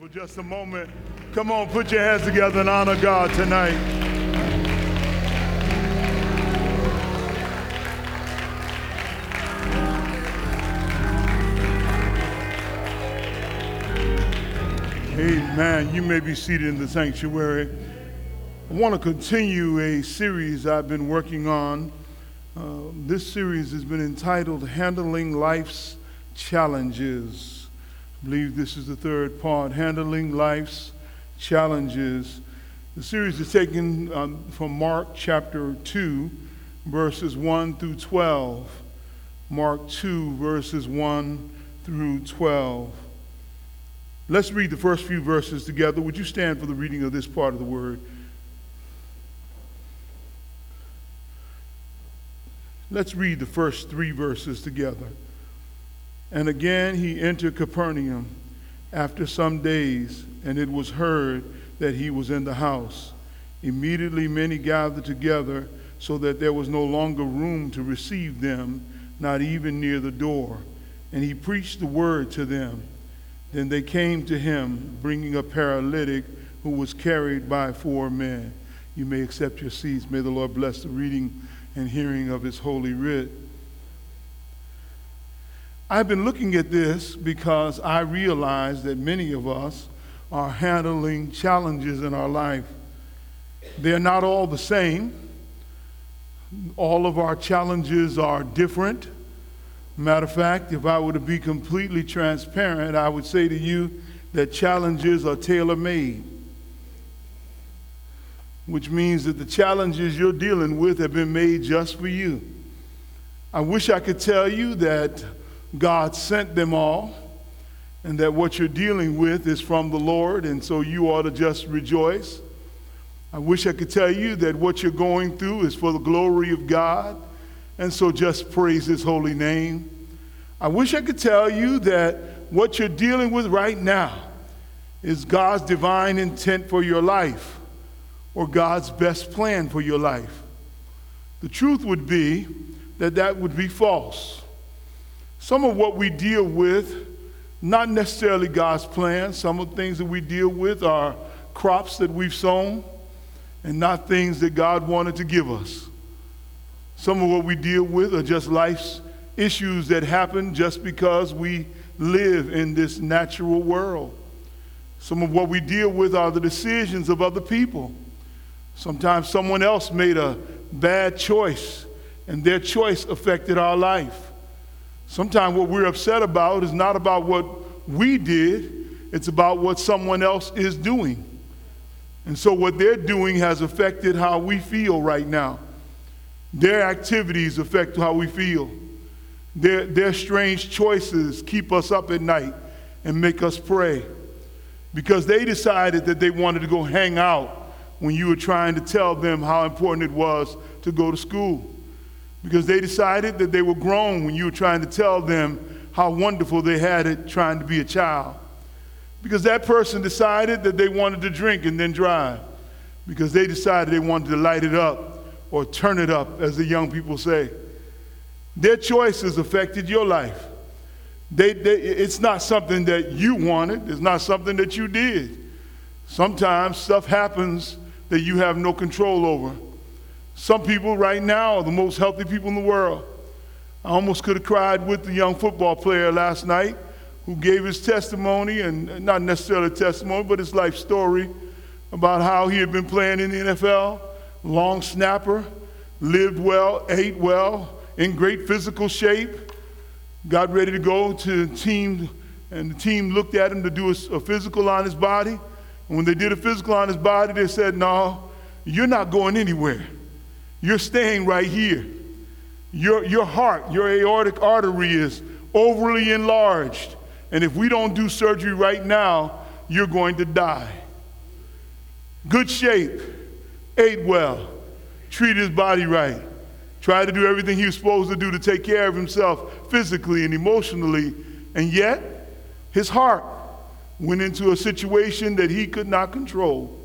for just a moment. Come on, put your hands together and honor God tonight. Amen. You may be seated in the sanctuary. I want to continue a series I've been working on. Uh, this series has been entitled Handling Life's Challenges. I believe this is the third part Handling Life's Challenges. The series is taken um, from Mark chapter 2, verses 1 through 12. Mark 2, verses 1 through 12. Let's read the first few verses together. Would you stand for the reading of this part of the word? Let's read the first three verses together. And again he entered Capernaum after some days, and it was heard that he was in the house. Immediately many gathered together, so that there was no longer room to receive them, not even near the door. And he preached the word to them. Then they came to him, bringing a paralytic who was carried by four men. You may accept your seats. May the Lord bless the reading and hearing of his holy writ. I've been looking at this because I realize that many of us are handling challenges in our life. They're not all the same. All of our challenges are different. Matter of fact, if I were to be completely transparent, I would say to you that challenges are tailor made, which means that the challenges you're dealing with have been made just for you. I wish I could tell you that God sent them all and that what you're dealing with is from the Lord, and so you ought to just rejoice. I wish I could tell you that what you're going through is for the glory of God and so just praise his holy name. I wish I could tell you that what you're dealing with right now is God's divine intent for your life or God's best plan for your life. The truth would be that that would be false. Some of what we deal with, not necessarily God's plan, some of the things that we deal with are crops that we've sown and not things that God wanted to give us. Some of what we deal with are just life's issues that happen just because we live in this natural world. Some of what we deal with are the decisions of other people. Sometimes someone else made a bad choice and their choice affected our life. Sometimes what we're upset about is not about what we did, it's about what someone else is doing. And so what they're doing has affected how we feel right now. Their activities affect how we feel. Their, their strange choices keep us up at night and make us pray. Because they decided that they wanted to go hang out when you were trying to tell them how important it was to go to school. Because they decided that they were grown when you were trying to tell them how wonderful they had it trying to be a child. Because that person decided that they wanted to drink and then drive. Because they decided they wanted to light it up or turn it up, as the young people say. Their choices affected your life. They, they, it's not something that you wanted, it's not something that you did. Sometimes stuff happens that you have no control over. Some people right now are the most healthy people in the world. I almost could have cried with the young football player last night who gave his testimony, and not necessarily testimony, but his life story about how he had been playing in the NFL long snapper, lived well, ate well, in great physical shape, got ready to go to the team, and the team looked at him to do a, a physical on his body. And when they did a physical on his body, they said, No, you're not going anywhere. You're staying right here. Your, your heart, your aortic artery is overly enlarged. And if we don't do surgery right now, you're going to die. Good shape ate well, treated his body right, tried to do everything he was supposed to do to take care of himself physically and emotionally, and yet his heart went into a situation that he could not control.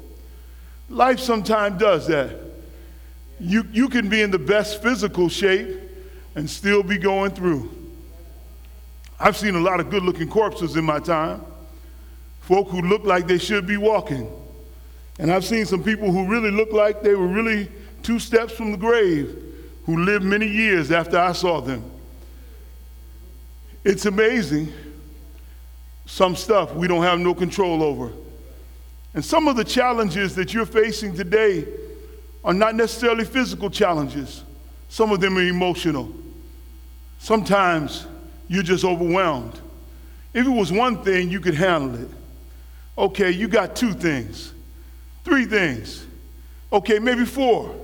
Life sometimes does that. You, you can be in the best physical shape and still be going through. I've seen a lot of good looking corpses in my time. folk who look like they should be walking. And I've seen some people who really look like they were really two steps from the grave who lived many years after I saw them. It's amazing. Some stuff we don't have no control over. And some of the challenges that you're facing today are not necessarily physical challenges, some of them are emotional. Sometimes you're just overwhelmed. If it was one thing, you could handle it. Okay, you got two things, three things, okay, maybe four.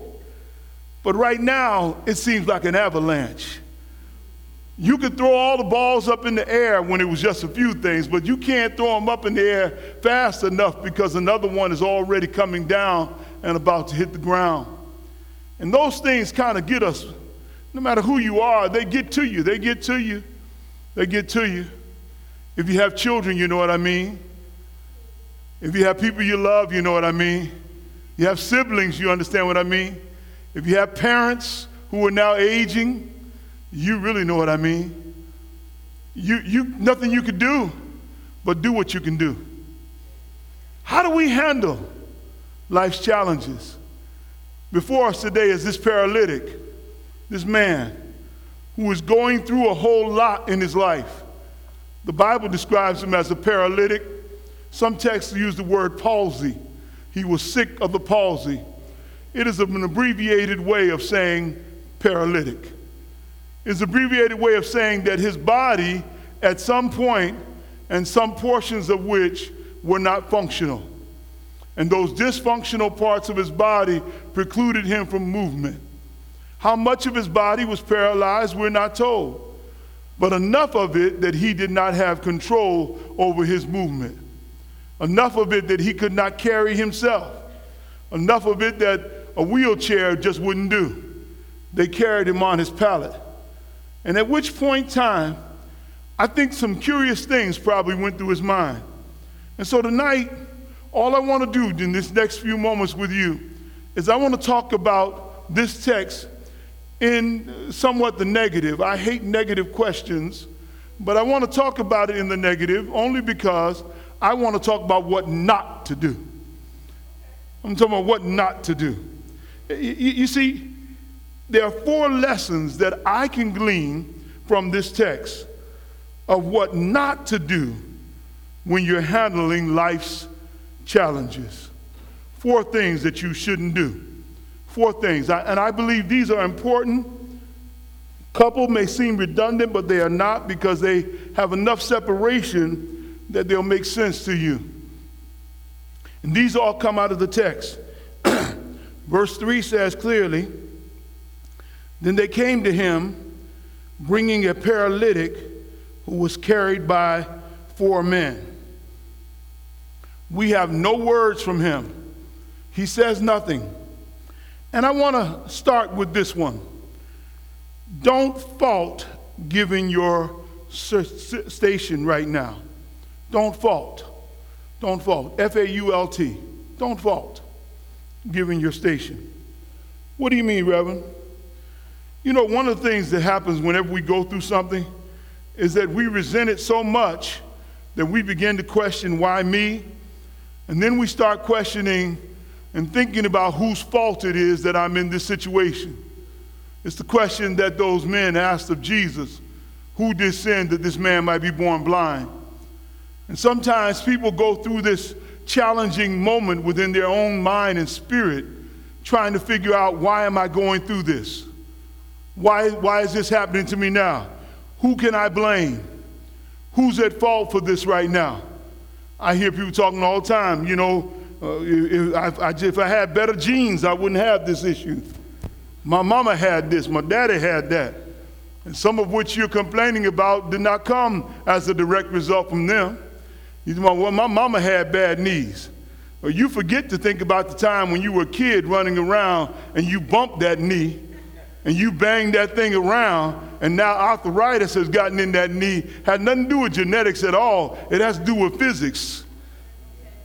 But right now, it seems like an avalanche. You could throw all the balls up in the air when it was just a few things, but you can't throw them up in the air fast enough because another one is already coming down and about to hit the ground. And those things kind of get us, no matter who you are, they get to you. They get to you. They get to you. If you have children, you know what I mean. If you have people you love, you know what I mean. You have siblings, you understand what I mean. If you have parents who are now aging, you really know what I mean. You, you, nothing you could do but do what you can do. How do we handle life's challenges? Before us today is this paralytic, this man who is going through a whole lot in his life. The Bible describes him as a paralytic. Some texts use the word palsy. He was sick of the palsy. It is an abbreviated way of saying paralytic. It's an abbreviated way of saying that his body, at some point, and some portions of which were not functional. And those dysfunctional parts of his body precluded him from movement. How much of his body was paralyzed, we're not told. But enough of it that he did not have control over his movement. Enough of it that he could not carry himself. Enough of it that a wheelchair just wouldn't do. They carried him on his pallet. And at which point in time, I think some curious things probably went through his mind. And so tonight, all I want to do in this next few moments with you is I want to talk about this text in somewhat the negative. I hate negative questions, but I want to talk about it in the negative only because I want to talk about what not to do. I'm talking about what not to do. You, see, there are four lessons that I can glean from this text of what not to do when you're handling life's challenges. Four things that you shouldn't do. Four things. I, and I believe these are important. Couple may seem redundant, but they are not because they have enough separation that they'll make sense to you. And these all come out of the text. Verse 3 says clearly Then they came to him, bringing a paralytic who was carried by four men. We have no words from him. He says nothing. And I want to start with this one. Don't fault giving your station right now. Don't fault. Don't fault. F A U L T. Don't fault giving your station. What do you mean, Reverend? You know, one of the things that happens whenever we go through something is that we resent it so much that we begin to question why me? And then we start questioning and thinking about whose fault it is that I'm in this situation. It's the question that those men asked of Jesus who did sin that this man might be born blind? And sometimes people go through this challenging moment within their own mind and spirit, trying to figure out why am I going through this? Why, why is this happening to me now? Who can I blame? Who's at fault for this right now? I hear people talking all the time, you know, uh, if, I, if I had better genes, I wouldn't have this issue. My mama had this, my daddy had that. And some of which you're complaining about did not come as a direct result from them. You know, well, my mama had bad knees. Well, you forget to think about the time when you were a kid running around and you bumped that knee and you banged that thing around, and now arthritis has gotten in that knee. Had nothing to do with genetics at all. It has to do with physics,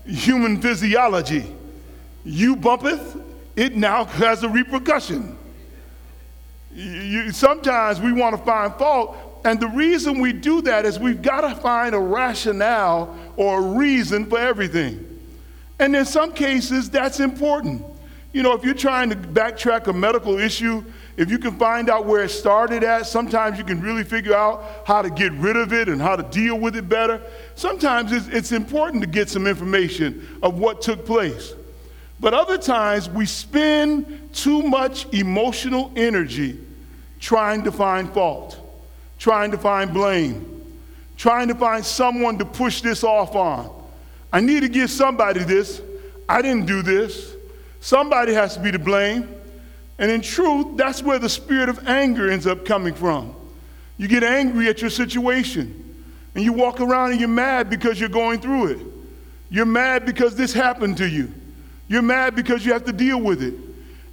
human physiology. You bumpeth, it now has a repercussion. You, sometimes we want to find fault And the reason we do that is we've got to find a rationale or a reason for everything. And in some cases, that's important. You know, if you're trying to backtrack a medical issue, if you can find out where it started at, sometimes you can really figure out how to get rid of it and how to deal with it better. Sometimes it's, it's important to get some information of what took place. But other times we spend too much emotional energy trying to find fault, trying to find blame, trying to find someone to push this off on. I need to give somebody this. I didn't do this. Somebody has to be to blame. And in truth, that's where the spirit of anger ends up coming from. You get angry at your situation, and you walk around and you're mad because you're going through it. You're mad because this happened to you. You're mad because you have to deal with it.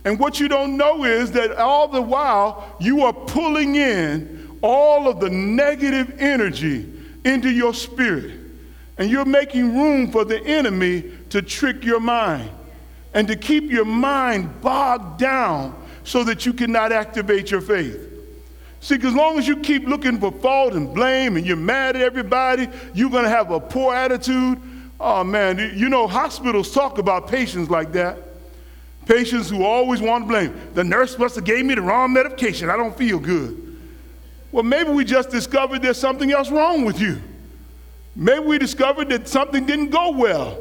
And what you don't know is that all the while you are pulling in all of the negative energy into your spirit. And you're making room for the enemy to trick your mind and to keep your mind bogged down so that you cannot activate your faith. See, as long as you keep looking for fault and blame and you're mad at everybody, you're going to have a poor attitude. Oh, man, you know, hospitals talk about patients like that. Patients who always want to blame. The nurse must have gave me the wrong medication. I don't feel good. Well, maybe we just discovered there's something else wrong with you. Maybe we discovered that something didn't go well.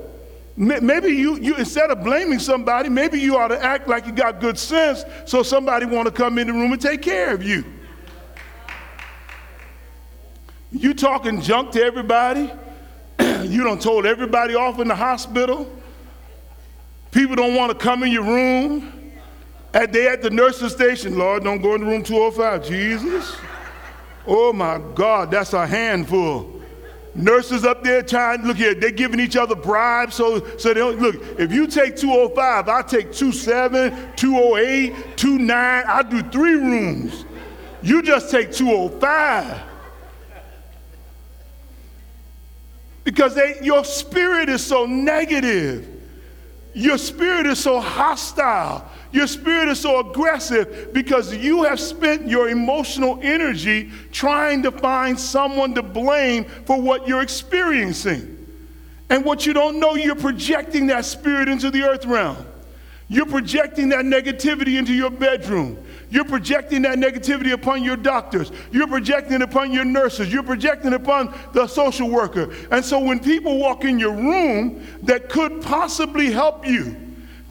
Maybe you, you, instead of blaming somebody, maybe you ought to act like you got good sense so somebody want to come in the room and take care of you. You talking junk to everybody. you don't told everybody off in the hospital. People don't want to come in your room. At they at the nursing station, Lord, don't go in the room 205. Jesus. Oh my God, that's a handful. Nurses up there trying, look here, they're giving each other bribes. So, so they don't, look, if you take 205, I take 27, 208, 29. I do three rooms. You just take 205. Because they, your spirit is so negative. Your spirit is so hostile. Your spirit is so aggressive because you have spent your emotional energy trying to find someone to blame for what you're experiencing. And what you don't know, you're projecting that spirit into the earth realm. You're projecting that negativity into your bedroom. You're projecting that negativity upon your doctors. You're projecting upon your nurses. You're projecting upon the social worker. And so when people walk in your room that could possibly help you,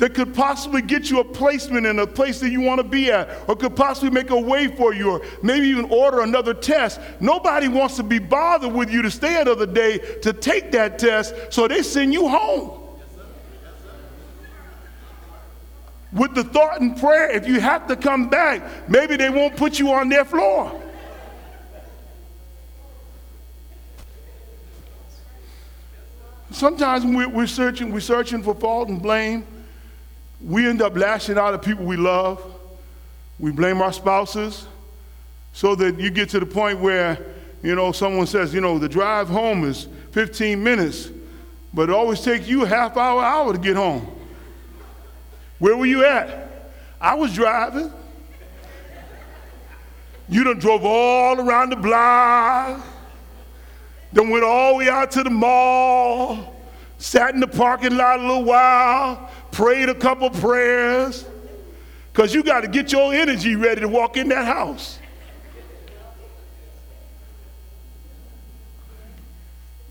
that could possibly get you a placement in a place that you want to be at, or could possibly make a way for you, or maybe even order another test. Nobody wants to be bothered with you to stay another day to take that test, so they send you home. with the thought and prayer if you have to come back, maybe they won't put you on their floor. Sometimes we're, searching, we're searching for fault and blame. We end up lashing out at people we love. We blame our spouses so that you get to the point where, you know, someone says, you know, the drive home is 15 minutes, but it always takes you half hour, hour to get home. Where were you at? I was driving. You done drove all around the block, then went all the way out to the mall, sat in the parking lot a little while, prayed a couple prayers, because you got to get your energy ready to walk in that house.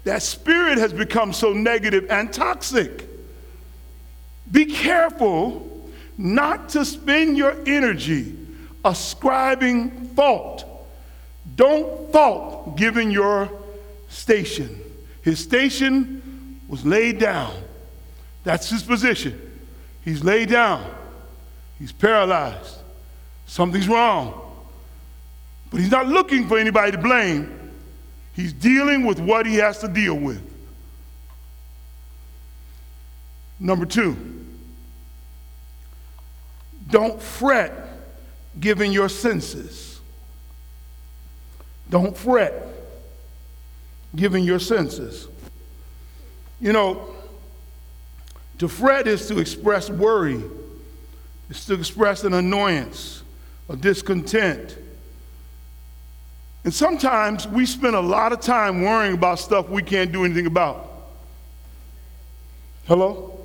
That spirit has become so negative and toxic. Be careful not to spend your energy ascribing fault. Don't fault given your station. His station was laid down. That's his position. He's laid down. He's paralyzed. Something's wrong. But he's not looking for anybody to blame. He's dealing with what he has to deal with. Number two, don't fret given your senses. Don't fret given your senses. You know, to fret is to express worry, it's to express an annoyance, a discontent. And sometimes we spend a lot of time worrying about stuff we can't do anything about. Hello?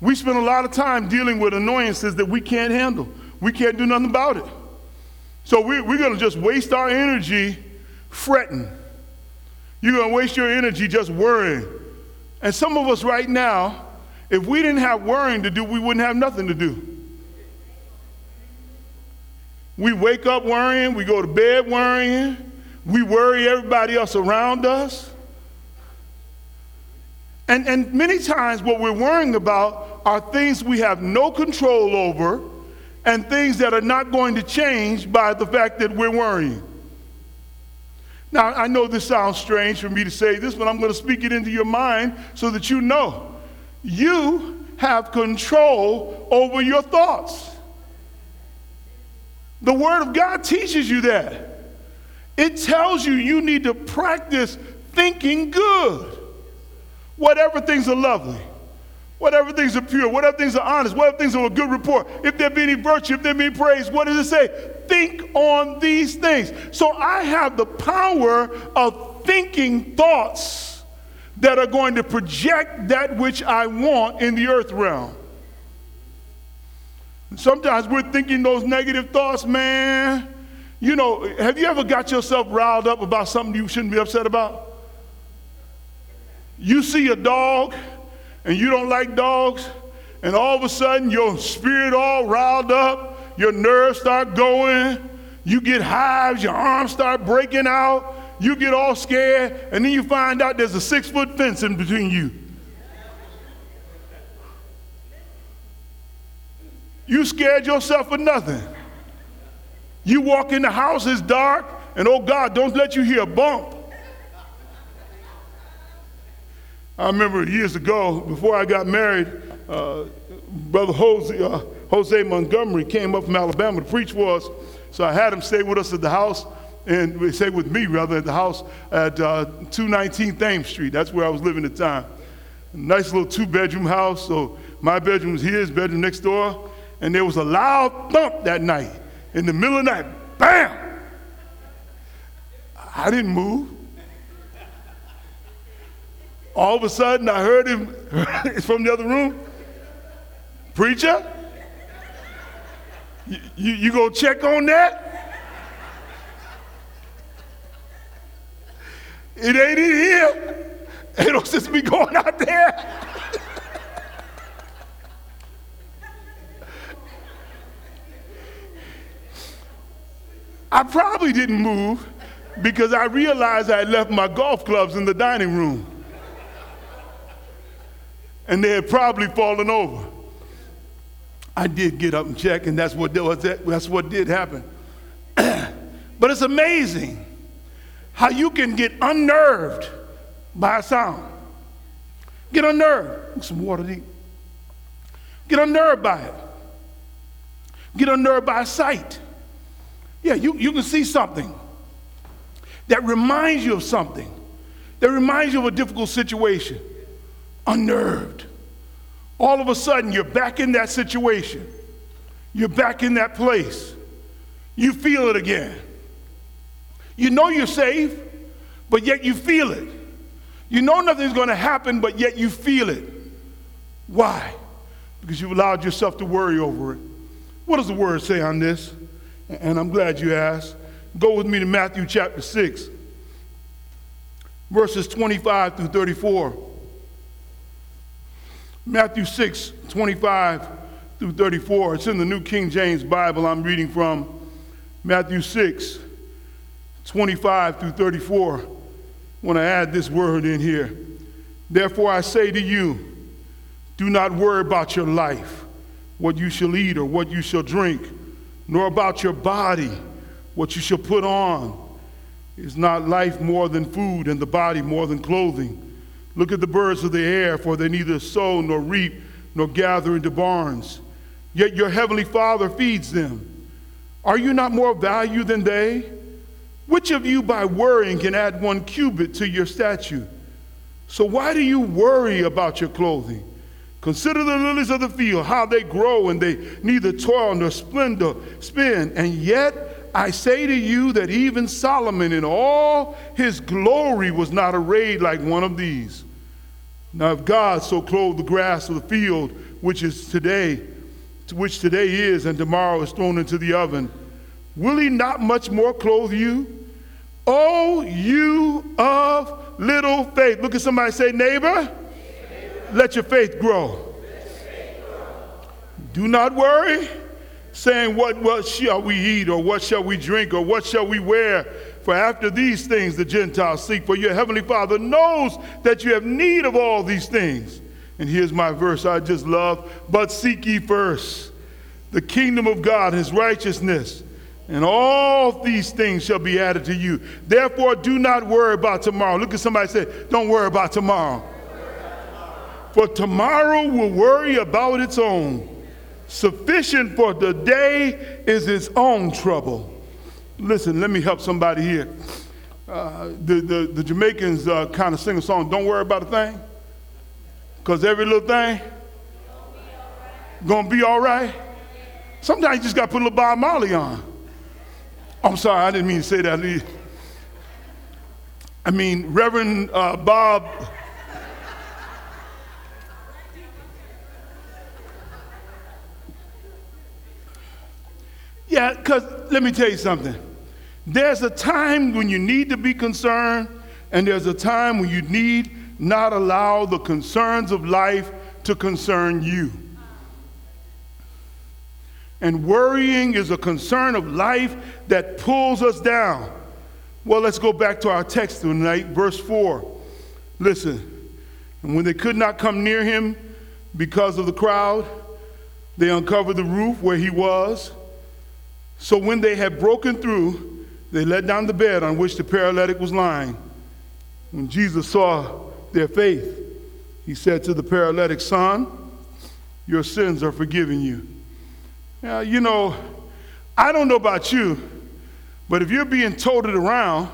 We spend a lot of time dealing with annoyances that we can't handle. We can't do nothing about it. So we, we're going to just waste our energy fretting. You're going to waste your energy just worrying. And some of us right now, if we didn't have worrying to do, we wouldn't have nothing to do. We wake up worrying, we go to bed worrying, we worry everybody else around us. And, and many times, what we're worrying about are things we have no control over and things that are not going to change by the fact that we're worrying. Now, I know this sounds strange for me to say this, but I'm going to speak it into your mind so that you know. You have control over your thoughts. The Word of God teaches you that. It tells you you need to practice thinking good. Whatever things are lovely, whatever things are pure, whatever things are honest, whatever things are a good report, if there be any virtue, if there be any praise, what does it say? Think on these things. So I have the power of thinking thoughts that are going to project that which I want in the earth realm. Sometimes we're thinking those negative thoughts, man. You know, have you ever got yourself riled up about something you shouldn't be upset about? You see a dog and you don't like dogs, and all of a sudden your spirit all riled up, your nerves start going, you get hives, your arms start breaking out, you get all scared, and then you find out there's a six foot fence in between you. You scared yourself for nothing. You walk in the house, it's dark, and oh God, don't let you hear a bump. I remember years ago, before I got married, uh, Brother Jose, uh, Jose Montgomery came up from Alabama to preach for us. So I had him stay with us at the house, and say with me rather at the house at uh, 219 Thames Street. That's where I was living at the time. Nice little two bedroom house. So my bedroom was his bedroom next door and there was a loud thump that night. In the middle of the night, bam! I didn't move. All of a sudden, I heard him it's from the other room. Preacher, you, you, you gonna check on that? It ain't in here. It don't just be going out there. I probably didn't move because I realized I had left my golf clubs in the dining room. And they had probably fallen over. I did get up and check, and that's what, that's what did happen. but it's amazing how you can get unnerved by a sound. Get unnerved. Some water deep. Get unnerved by it. Get unnerved by sight. Yeah, you, you can see something that reminds you of something, that reminds you of a difficult situation. Unnerved. All of a sudden, you're back in that situation. You're back in that place. You feel it again. You know you're safe, but yet you feel it. You know nothing's going to happen, but yet you feel it. Why? Because you've allowed yourself to worry over it. What does the word say on this? And I'm glad you asked. Go with me to Matthew chapter 6, verses 25 through 34. Matthew 6, 25 through 34. It's in the New King James Bible I'm reading from. Matthew 6, 25 through 34. When I add this word in here. Therefore I say to you, do not worry about your life, what you shall eat or what you shall drink nor about your body, what you shall put on. Is not life more than food, and the body more than clothing? Look at the birds of the air, for they neither sow nor reap nor gather into barns, yet your heavenly Father feeds them. Are you not more value than they? Which of you by worrying can add one cubit to your stature? So why do you worry about your clothing? Consider the lilies of the field, how they grow, and they neither toil nor splendor spin. And yet I say to you that even Solomon in all his glory was not arrayed like one of these. Now, if God so clothed the grass of the field, which is today, which today is and tomorrow is thrown into the oven, will he not much more clothe you? Oh, you of little faith. Look at somebody say, neighbor, let your faith grow. Do not worry saying, what, what shall we eat, or what shall we drink, or what shall we wear? For after these things the Gentiles seek, for your heavenly Father knows that you have need of all these things. And here's my verse I just love. But seek ye first the kingdom of God, his righteousness, and all these things shall be added to you. Therefore, do not worry about tomorrow. Look at somebody say, Don't worry about tomorrow. For tomorrow will worry about its own. Sufficient for the day is its own trouble. Listen, let me help somebody here. Uh, the, the, the, Jamaicans uh, kind of sing a song, Don't Worry About a Thing. Because every little thing gonna be all right. Sometimes you just gotta put a little Bob Marley on. I'm sorry, I didn't mean to say that. I mean, Reverend uh, Bob Yeah, because let me tell you something. There's a time when you need to be concerned, and there's a time when you need not allow the concerns of life to concern you. And worrying is a concern of life that pulls us down. Well, let's go back to our text tonight, verse 4. Listen, and when they could not come near him because of the crowd, they uncovered the roof where he was so when they had broken through, they let down the bed on which the paralytic was lying. When Jesus saw their faith, he said to the paralytic, Son, your sins are forgiven you. Now, you know, I don't know about you, but if you're being toted around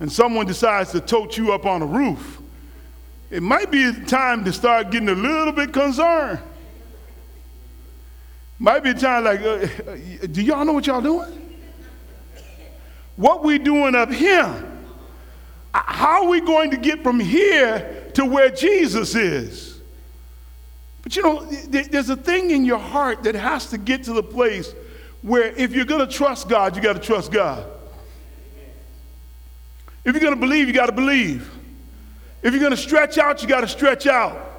and someone decides to tote you up on a roof, it might be time to start getting a little bit concerned. Might be time like, uh, do y'all know what y'all doing? What we doing up here? How are we going to get from here to where Jesus is? But you know, there's a thing in your heart that has to get to the place where if you're going to trust God, you got to trust God. If you're going to believe, you got to believe. If you're going to stretch out, you got to stretch out.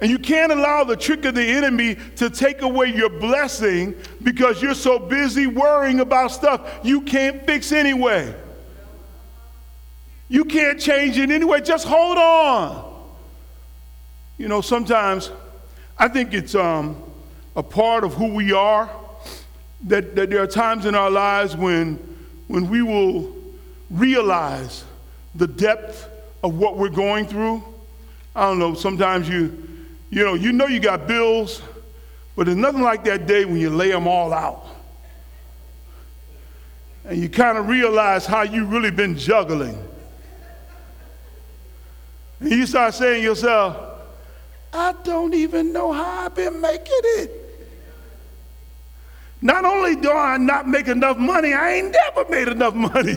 And you can't allow the trick of the enemy to take away your blessing because you're so busy worrying about stuff you can't fix anyway. You can't change it anyway. Just hold on. You know, sometimes I think it's um, a part of who we are that, that there are times in our lives when, when we will realize the depth of what we're going through. I don't know, sometimes you you know, you know you got bills, but there's nothing like that day when you lay them all out. And you kind of realize how you really been juggling. And you start saying to yourself, I don't even know how I've been making it. Not only do I not make enough money, I ain't never made enough money.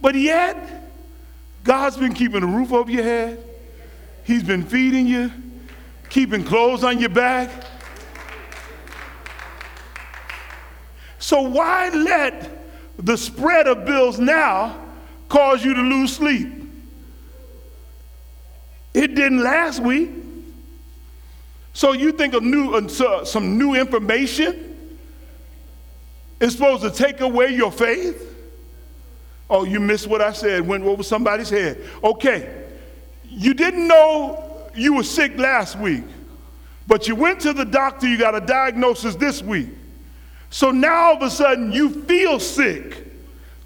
but yet, God's been keeping a roof over your head. He's been feeding you, keeping clothes on your back. So why let the spread of bills now cause you to lose sleep? It didn't last week. So you think of new, uh, some new information is supposed to take away your faith? Oh, you missed what I said, went over somebody's head. Okay, you didn't know you were sick last week, but you went to the doctor, you got a diagnosis this week. So now all of a sudden you feel sick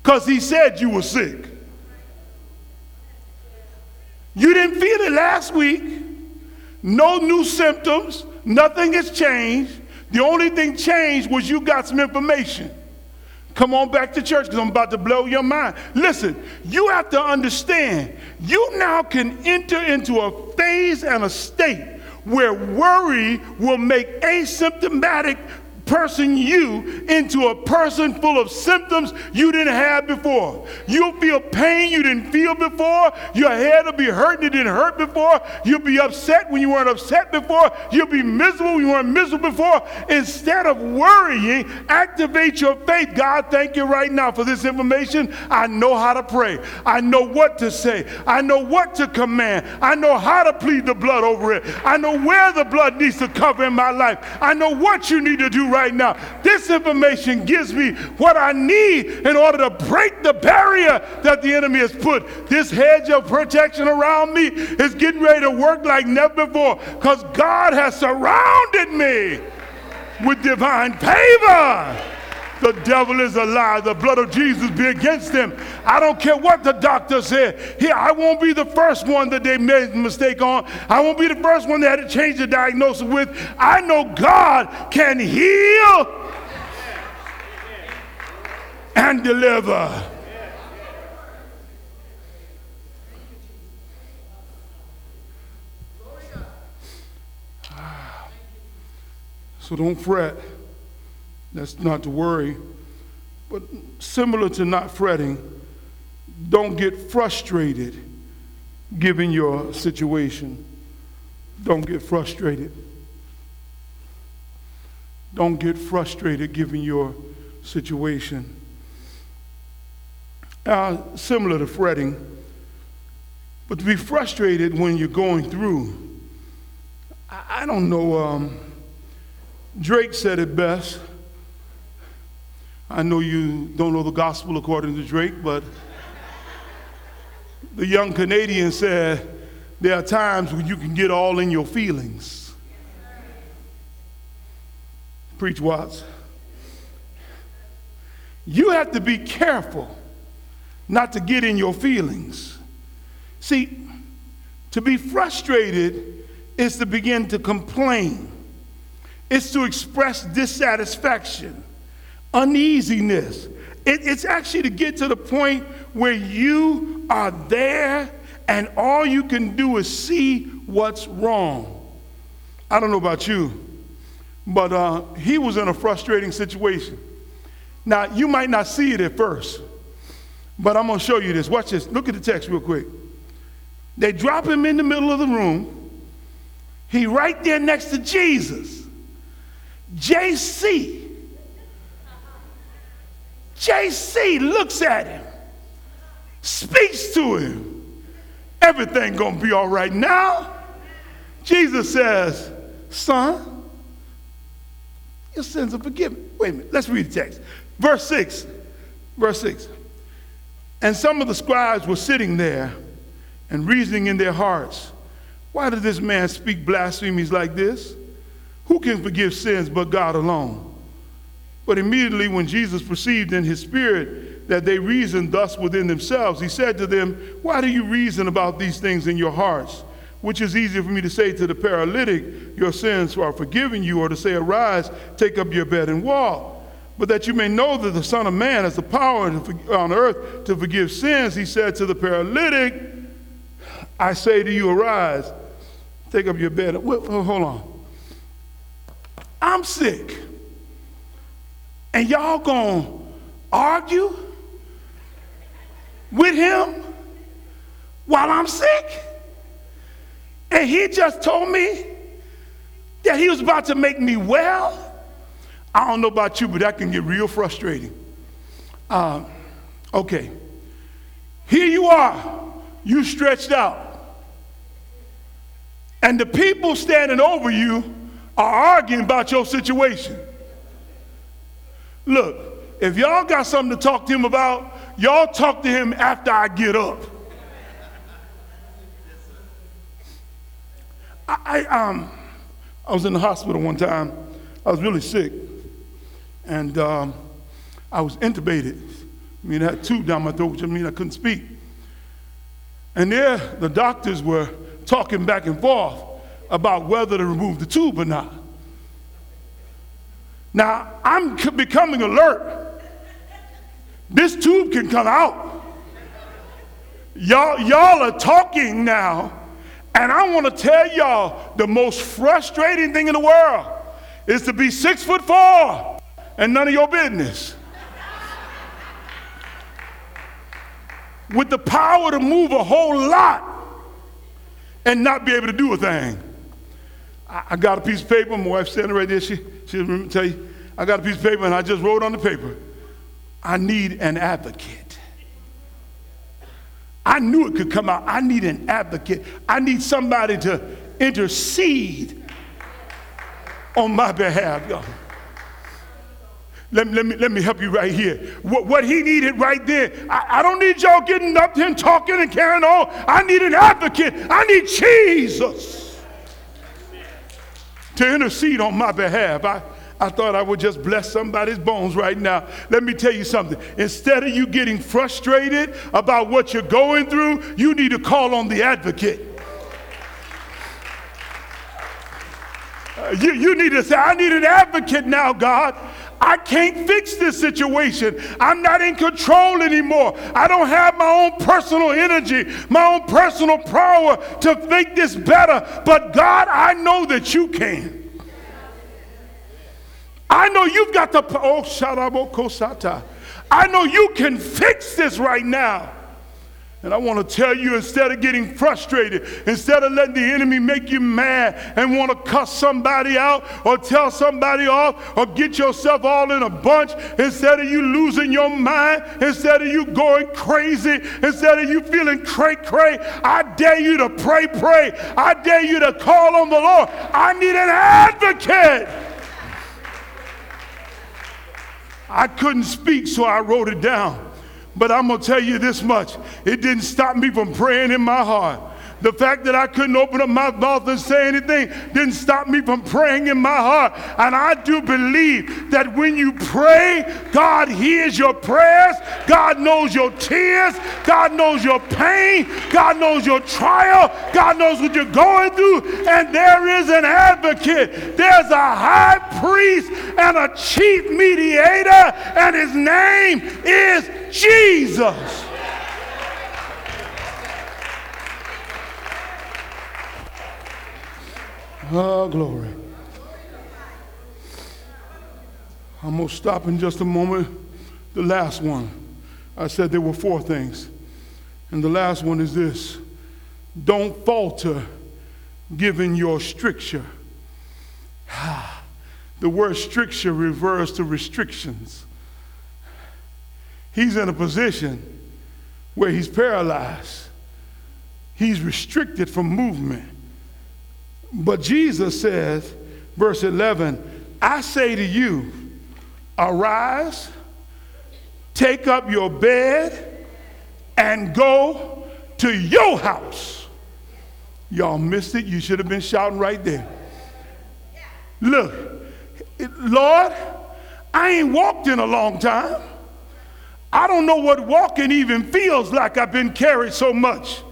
because he said you were sick. You didn't feel it last week. No new symptoms. Nothing has changed. The only thing changed was you got some information. Come on back to church because I'm about to blow your mind. Listen, you have to understand, you now can enter into a phase and a state where worry will make asymptomatic person you into a person full of symptoms you didn't have before. You'll feel pain you didn't feel before. Your head will be hurting you didn't hurt before. You'll be upset when you weren't upset before. You'll be miserable when you weren't miserable before. Instead of worrying, activate your faith. God, thank you right now for this information. I know how to pray. I know what to say. I know what to command. I know how to plead the blood over it. I know where the blood needs to cover in my life. I know what you need to do right right now. This information gives me what I need in order to break the barrier that the enemy has put. This hedge of protection around me is getting ready to work like never before because God has surrounded me with divine favor. The devil is a lie. The blood of Jesus be against him. I don't care what the doctor said. Here, I won't be the first one that they made a mistake on. I won't be the first one they had to change the diagnosis with. I know God can heal and deliver. Ah. So don't fret. That's not to worry. But similar to not fretting, don't get frustrated given your situation. Don't get frustrated. Don't get frustrated given your situation. Uh, similar to fretting, but to be frustrated when you're going through. I, I don't know. Um, Drake said it best. I know you don't know the gospel according to Drake, but the young Canadian said, There are times when you can get all in your feelings. Preach Watts. You have to be careful not to get in your feelings. See, to be frustrated is to begin to complain, it's to express dissatisfaction uneasiness. It, it's actually to get to the point where you are there and all you can do is see what's wrong. I don't know about you, but uh, he was in a frustrating situation. Now, you might not see it at first, but I'm going to show you this. Watch this. Look at the text real quick. They drop him in the middle of the room. He right there next to Jesus. JC JC looks at him, speaks to him. Everything gonna be all right now. Jesus says, son, your sins are forgiven. Wait a minute, let's read the text. Verse 6. Verse 6. And some of the scribes were sitting there and reasoning in their hearts, why does this man speak blasphemies like this? Who can forgive sins but God alone? But immediately, when Jesus perceived in his spirit that they reasoned thus within themselves, he said to them, Why do you reason about these things in your hearts? Which is easier for me to say to the paralytic, Your sins are forgiven you, or to say, Arise, take up your bed and walk. But that you may know that the Son of Man has the power on earth to forgive sins, he said to the paralytic, I say to you, Arise, take up your bed. Hold on. I'm sick and y'all gonna argue with him while I'm sick? And he just told me that he was about to make me well. I don't know about you, but that can get real frustrating. Uh, okay. Here you are, you stretched out. And the people standing over you are arguing about your situation. Look, if y'all got something to talk to him about, y'all talk to him after I get up. I, I, um, I was in the hospital one time. I was really sick. And um, I was intubated. I mean, I had a tube down my throat, which I mean I couldn't speak. And there, the doctors were talking back and forth about whether to remove the tube or not. Now, I'm becoming alert. This tube can come out. Y'all, y'all are talking now And I want to tell y'all the most frustrating thing in the world is to be six foot four and none of your business. With the power to move a whole lot and not be able to do a thing. I, got a piece of paper, my wife standing right there, she, she'll tell you, I got a piece of paper and I just wrote on the paper, I need an advocate. I knew it could come out. I need an advocate. I need somebody to intercede on my behalf, y'all. Let me, let, me, let me help you right here. What, what he needed right there, I, I don't need y'all getting up here and talking and carrying on. I need an advocate. I need Jesus to intercede on my behalf. I, I thought I would just bless somebody's bones right now. Let me tell you something. Instead of you getting frustrated about what you're going through, you need to call on the advocate. Uh, you, you need to say, I need an advocate now, God. I can't fix this situation. I'm not in control anymore. I don't have my own personal energy, my own personal power to make this better. But God, I know that you can. I know you've got the, oh, Sharabokosata. I know you can fix this right now. And I want to tell you instead of getting frustrated, instead of letting the enemy make you mad and want to cuss somebody out or tell somebody off or get yourself all in a bunch, instead of you losing your mind, instead of you going crazy, instead of you feeling cray cray, I dare you to pray, pray. I dare you to call on the Lord. I need an advocate. I couldn't speak, so I wrote it down. But I'm going to tell you this much it didn't stop me from praying in my heart. The fact that I couldn't open up my mouth and say anything didn't stop me from praying in my heart. And I do believe that when you pray, God hears your prayers. God knows your tears. God knows your pain. God knows your trial. God knows what you're going through. And there is an advocate. There's a high priest and a chief mediator, and his name is Jesus. Oh, glory. I'm going to stop in just a moment. The last one. I said there were four things. And the last one is this don't falter given your stricture. The word stricture refers to restrictions. He's in a position where he's paralyzed, he's restricted from movement. But Jesus says, verse 11, I say to you, arise, take up your bed, and go to your house. Y'all missed it. You should have been shouting right there. Look, Lord, I ain't walked in a long time. I don't know what walking even feels like. I've been carried so much.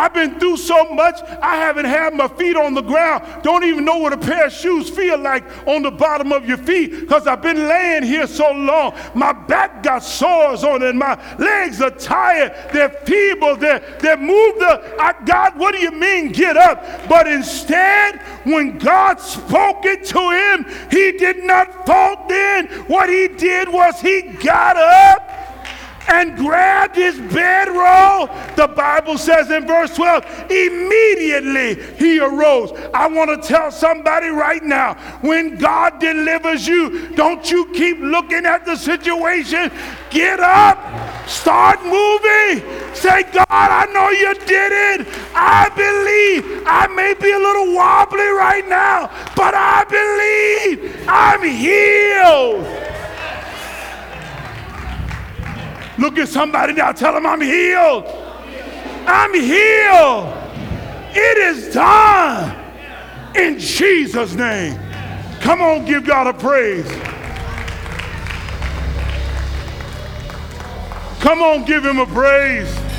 I've been through so much, I haven't had my feet on the ground. Don't even know what a pair of shoes feel like on the bottom of your feet because I've been laying here so long. My back got sores on it, my legs are tired, they're feeble, they're, they're moved. I, God, what do you mean get up? But instead, when God spoke it to him, he did not fall then. What he did was he got up and grabbed his bedroll. The Bible says in verse 12, immediately he arose. I want to tell somebody right now when God delivers you, don't you keep looking at the situation. Get up, start moving. Say, God, I know you did it. I believe. I may be a little wobbly right now, but I believe I'm healed. Look at somebody now. Tell them I'm healed. I'm healed. It is done in Jesus' name. Come on, give God a praise. Come on, give him a praise.